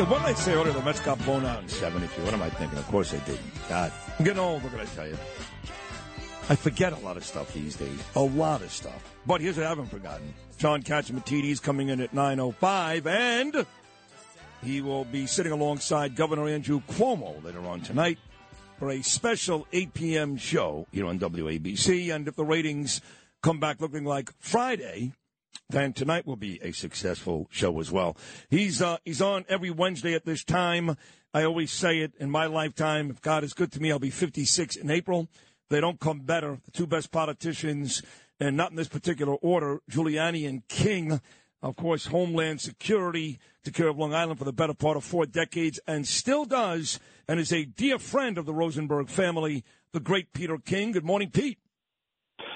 Yeah, what did I say earlier? The Mets got blown out in 72. What am I thinking? Of course they didn't. God. I'm getting old, what can I tell you? I forget a lot of stuff these days. A lot of stuff. But here's what I haven't forgotten. John Catsimatidis coming in at 9.05, and he will be sitting alongside Governor Andrew Cuomo later on tonight for a special 8 p.m. show here on WABC. And if the ratings come back looking like Friday, then tonight will be a successful show as well. He's uh, he's on every Wednesday at this time. I always say it in my lifetime. If God is good to me, I'll be 56 in April. They don't come better. The two best politicians, and not in this particular order, Giuliani and King. Of course, Homeland Security took care of Long Island for the better part of four decades and still does, and is a dear friend of the Rosenberg family, the great Peter King. Good morning, Pete.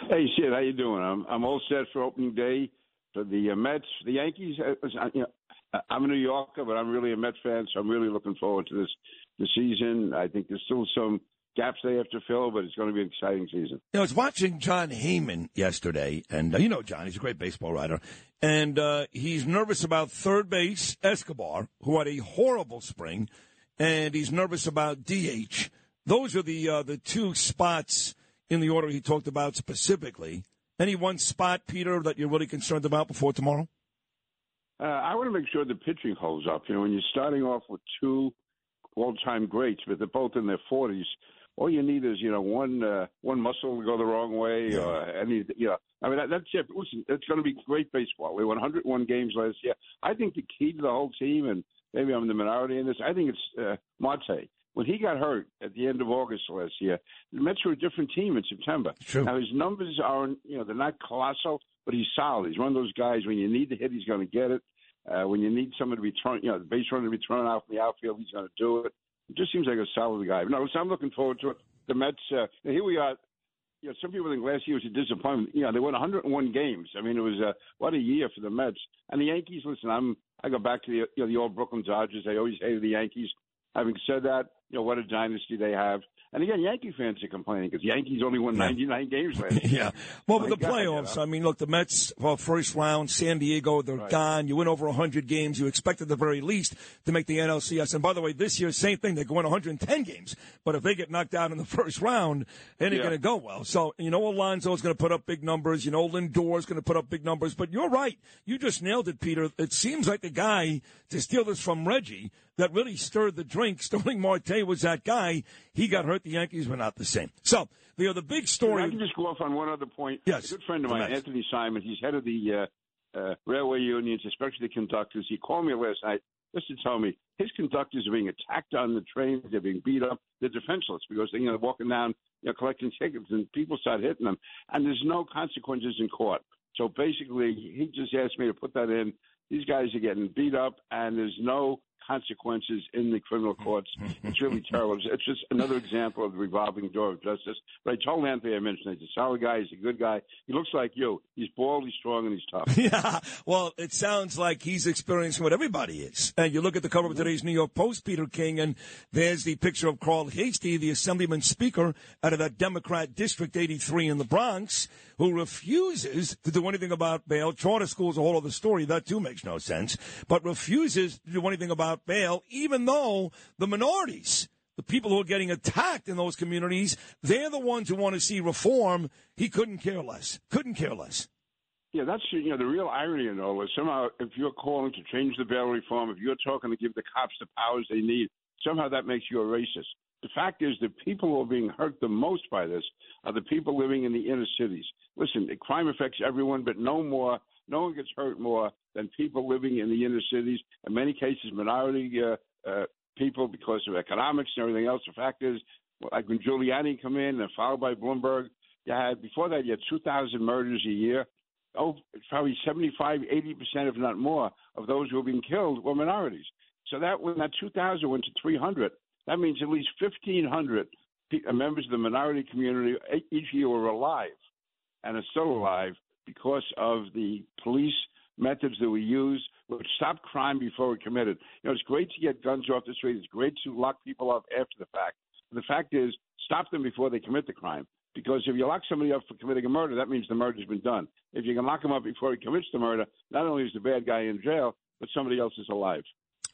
Hey, Sid, how you doing? I'm I'm all set for opening day for the uh, Mets, the Yankees. Uh, uh, you know, I'm a New Yorker, but I'm really a Mets fan, so I'm really looking forward to this the season. I think there's still some gaps they have to fill, but it's going to be an exciting season. You know, I was watching Jon Heyman yesterday, and uh, you know John, he's a great baseball writer, and uh, he's nervous about third base Escobar, who had a horrible spring, and he's nervous about DH. Those are the uh, the two spots in the order he talked about specifically. Any one spot, Peter, that you're really concerned about before tomorrow? Uh, I want to make sure the pitching holds up. You know, when you're starting off with two all-time greats, but they're both in their 40s, all you need is you know one uh, one muscle to go the wrong way, Yeah. or any you know. I mean that, that's it. Listen, it's going to be great baseball. We won 101 games last year. I think the key to the whole team, and maybe I'm the minority in this. I think it's uh, Marte. When he got hurt at the end of August last year, the Mets were a different team in September. True. Now his numbers aren't, you know, they're not colossal, but he's solid. He's one of those guys. When you need the hit, he's going to get it. Uh, when you need someone to be thrown, you know, the base runner to be thrown out from the outfield, he's going to do it. It just seems like a solid guy. No, so I'm looking forward to it. The Mets. Uh, here we are. You know, some people think last year was a disappointment. You know, they won 101 games. I mean, it was uh, what a year for the Mets and the Yankees. Listen, I'm I go back to the you know the old Brooklyn Dodgers. I always hated the Yankees. Having said that, you know what a dynasty they have. And again, Yankee fans are complaining because Yankees only won 99 games last year. yeah. Well, with My the God, playoffs. I mean, look, the Mets, well, first round, San Diego, they're Right. gone. You win over 100 games. You expect at the very least to make the NLCS. And by the way, this year, same thing. They're going 110 games. But if they get knocked out in the first round, it ain't Yeah. going to go well. So, you know, Alonso's going to put up big numbers. You know, Lindor's going to put up big numbers. But you're right. You just nailed it, Peter. It seems like the guy, to steal this from Reggie, that really stirred the drink. Starling Marte was that guy. He got hurt. The Yankees were not the same. So, the other big story I can just go off on one other point. Yes. A good friend of mine. Anthony Simon, he's head of the uh, uh, railway unions, especially the conductors. He called me last night just to tell me his conductors are being attacked on the trains. They're being beat up. They're defenseless because they, you know, walking down, you know, collecting tickets, and people start hitting them, and there's no consequences in court. So basically, he just asked me to put that in. These guys are getting beat up, and there's no consequences in the criminal mm-hmm. courts. It's really terrible. It's just another example of the revolving door of justice. But I told Anthony I mentioned it. He's a solid guy. He's a good guy. He looks like you. He's bald, he's strong, and he's tough. Yeah, well, it sounds like he's experiencing what everybody is. And you look at the cover of today's New York Post, Peter King, and there's the picture of Carl Heastie, the Assemblyman Speaker out of that Democrat District 83 in the Bronx, who refuses to do anything about bail. Charter schools, a whole other story. That too makes no sense. But refuses to do anything about bail, even though the minorities, the people who are getting attacked in those communities, they're the ones who want to see reform. He couldn't care less. Couldn't care less. Yeah, that's you know the real irony in all this. Somehow, if you're calling to change the bail reform, if you're talking to give the cops the powers they need, somehow that makes you a racist. The fact is, the people who are being hurt the most by this are the people living in the inner cities. Listen, crime affects everyone, but no more, no one gets hurt more than people living in the inner cities. In many cases, minority uh, uh, people because of economics and everything else. The fact is, like when Giuliani come in and followed by Bloomberg, you had before that you had 2,000 murders a year. Oh, probably 75, 80 percent, if not more, of those who were being killed were minorities. So that when that 2,000 went to 300, that means at least 1,500 uh, members of the minority community each year were alive and are still alive because of the police methods that we use, which stop crime before it's committed. You know, it's great to get guns off the street. It's great to lock people up after the fact. The fact is, stop them before they commit the crime. Because if you lock somebody up for committing a murder, that means the murder's been done. If you can lock him up before he commits the murder, not only is the bad guy in jail, but somebody else is alive.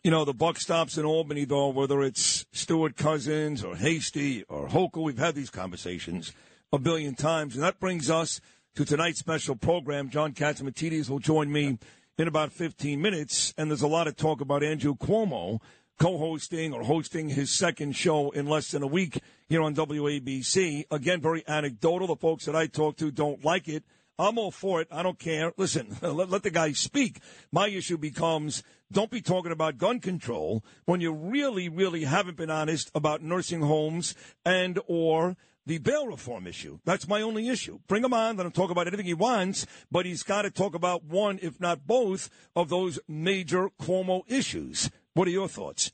You know, the buck stops in Albany, though, whether it's Stewart-Cousins or Heastie or Hochul. We've had these conversations a billion times. And that brings us to tonight's special program. John Catsimatidis will join me in about 15 minutes. And there's a lot of talk about Andrew Cuomo co hosting or hosting his second show in less than a week here on WABC. Again, very anecdotal. The folks that I talk to don't like it. I'm all for it. I don't care. Listen, let, let the guy speak. My issue becomes don't be talking about gun control when you really, really haven't been honest about nursing homes and or the bail reform issue. That's my only issue. Bring him on, let him talk about anything he wants, but he's got to talk about one, if not both, of those major Cuomo issues. What are your thoughts?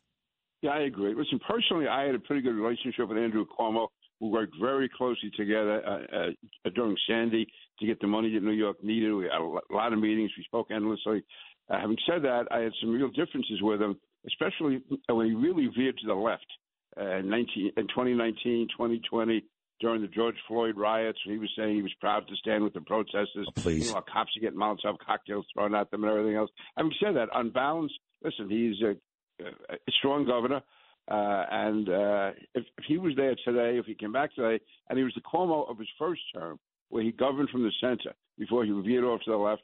Yeah, I agree. Listen, personally, I had a pretty good relationship with Andrew Cuomo. We worked very closely together uh, uh, during Sandy to get the money that New York needed. We had a lot of meetings. We spoke endlessly. Uh, having said that, I had some real differences with him, especially when he really veered to the left uh, in, 19, in 2019, 2020, during the George Floyd riots. He was saying he was proud to stand with the protesters. please. Meanwhile, cops are getting Molotov cocktails thrown at them and everything else. Having said that, on balance, listen, he's a, a strong governor. Uh, and uh, if, if he was there today, if he came back today, and he was the Cuomo of his first term, where he governed from the center before he veered off to the left.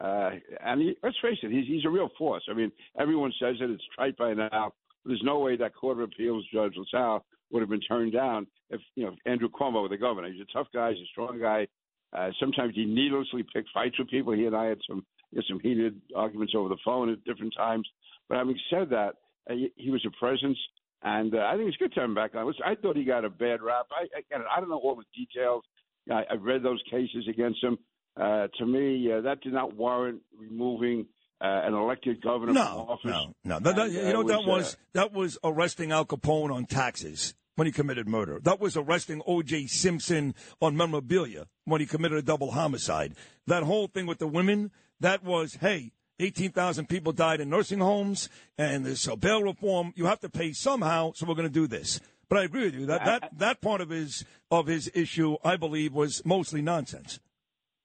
Uh, and he, let's face it, he's, he's a real force. I mean, everyone says it; it's trite by now. There's no way that Court of Appeals Judge LaSalle would have been turned down if you know if Andrew Cuomo were the governor. He's a tough guy. He's a strong guy. Uh, sometimes he needlessly picked fights with people. He and I had some know, some heated arguments over the phone at different times. But having said that, uh, he, he was a presence, and uh, I think it's good to have him back on. I thought he got a bad rap. I I, I don't know all the details. I, I've read those cases against him. Uh, to me, uh, that did not warrant removing uh, an elected governor No, office. no, no. That, that- And, you uh, know what that was, was that was arresting Al Capone on taxes when he committed murder. That was arresting O.J. Simpson on memorabilia when he committed a double homicide. That whole thing with the women, that was hey. 18,000 people died in nursing homes, and there's a bail reform. You have to pay somehow, so we're going to do this. But I agree with you that that, that part of his of his issue, I believe, was mostly nonsense.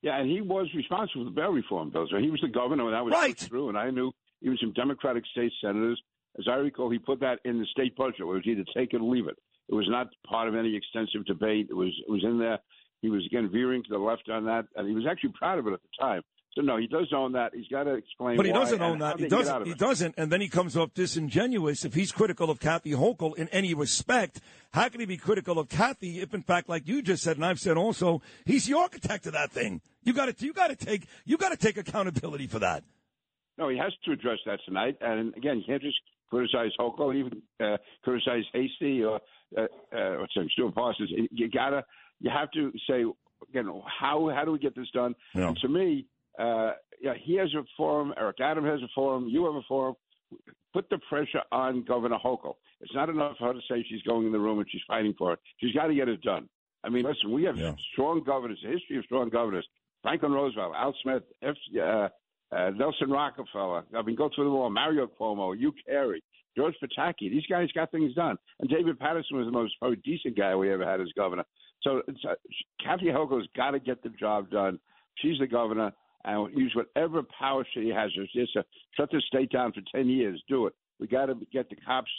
Yeah, and he was responsible for the bail reform bill. So he was the governor when that was Right. put through, and I knew even some Democratic state senators. As I recall, he put that in the state budget. It was either take it or leave it. It was not part of any extensive debate. It was it was in there. He was again veering to the left on that, and he was actually proud of it at the time. So no, he does own that. He's got to explain. But he doesn't own that. He they get out doesn't. He doesn't. And then he comes off disingenuous. If he's critical of Kathy Hochul in any respect, how can he be critical of Kathy if, in fact, like you just said, and I've said also, he's the architect of that thing? You got to. You got to take. You got to take accountability for that. No, he has to address that tonight. And again, you can't just criticize Hochul, even uh, criticize Heastie or uh, uh, what's his name, Stuart Parsons. You gotta, you have to say again, how how do we get this done? Yeah. And to me, uh, yeah, he has a forum. Eric Adam has a forum. You have a forum. Put the pressure on Governor Hochul. It's not enough for her to say she's going in the room and she's fighting for it. She's got to get it done. I mean, listen, we have Yeah. strong governors, a history of strong governors. Franklin Roosevelt, Al Smith, F, uh, uh, Nelson Rockefeller. I mean, go through them all. Mario Cuomo, Hugh Carey, George Pataki. These guys got things done. And David Paterson was the most probably decent guy we ever had as governor. So it's, uh, Kathy Hochul's got to get the job done. She's the governor, and use whatever power she has. Just uh, shut the state down for ten years. Do it. We got to get the cops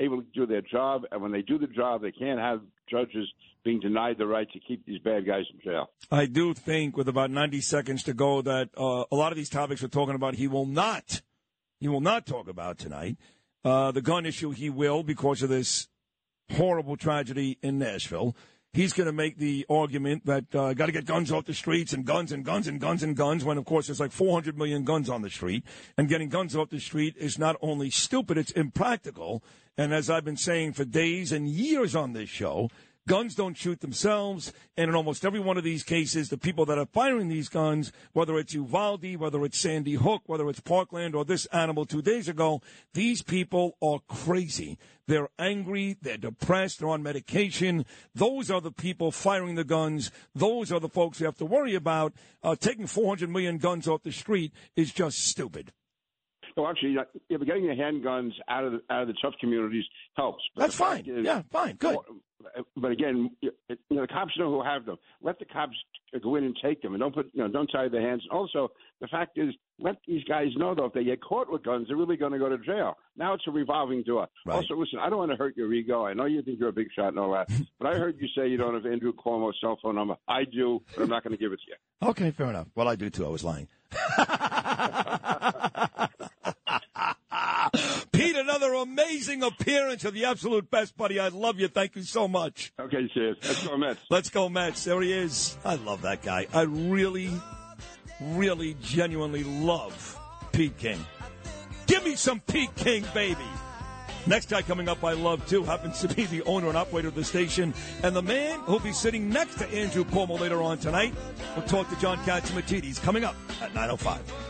able to do their job, and when they do the job, they can't have judges being denied the right to keep these bad guys in jail. I do think, with about 90 seconds to go, that uh, a lot of these topics we're talking about, he will not, he will not talk about tonight. uh, the gun issue, he will because of this horrible tragedy in Nashville. He's going to make the argument that uh, got to get guns off the streets and guns and guns and guns and guns. When of course there's like 400 million guns on the street, and getting guns off the street is not only stupid, it's impractical. And as I've been saying for days and years on this show, guns don't shoot themselves. And in almost every one of these cases, the people that are firing these guns, whether it's Uvalde, whether it's Sandy Hook, whether it's Parkland or this animal two days ago, these people are crazy. They're angry. They're depressed. They're on medication. Those are the people firing the guns. Those are the folks you have to worry about. Uh, taking 400 million guns off the street is just stupid. No, actually, uh, yeah, but getting the handguns out of the, out of the tough communities helps. But That's fine. is- Yeah, fine. Good. Uh, but again, you know, the cops know who have them. Let the cops go in and take them, and don't put, you know, don't tie their hands. Also, the fact is, let these guys know though if they get caught with guns, they're really going to go to jail. Now it's a revolving door. Right. Also, listen, I don't want to hurt your ego. I know you think you're a big shot and all that, but I heard you say you don't have Andrew Cuomo's cell phone number. I do, but I'm not going to give it to you. Okay, fair enough. Well, I do too. I was lying. Pete, another amazing appearance of the absolute best, buddy. I love you. Thank you so much. Okay, cheers. Let's go Mets. Let's go, Mets. There he is. I love that guy. I really, really, genuinely love Pete King. Give me some Pete King, baby. Next guy coming up, I love too, happens to be the owner and operator of the station, and the man who'll be sitting next to Andrew Cuomo later on tonight. We'll talk to John Catsimatidis coming up at 9.05.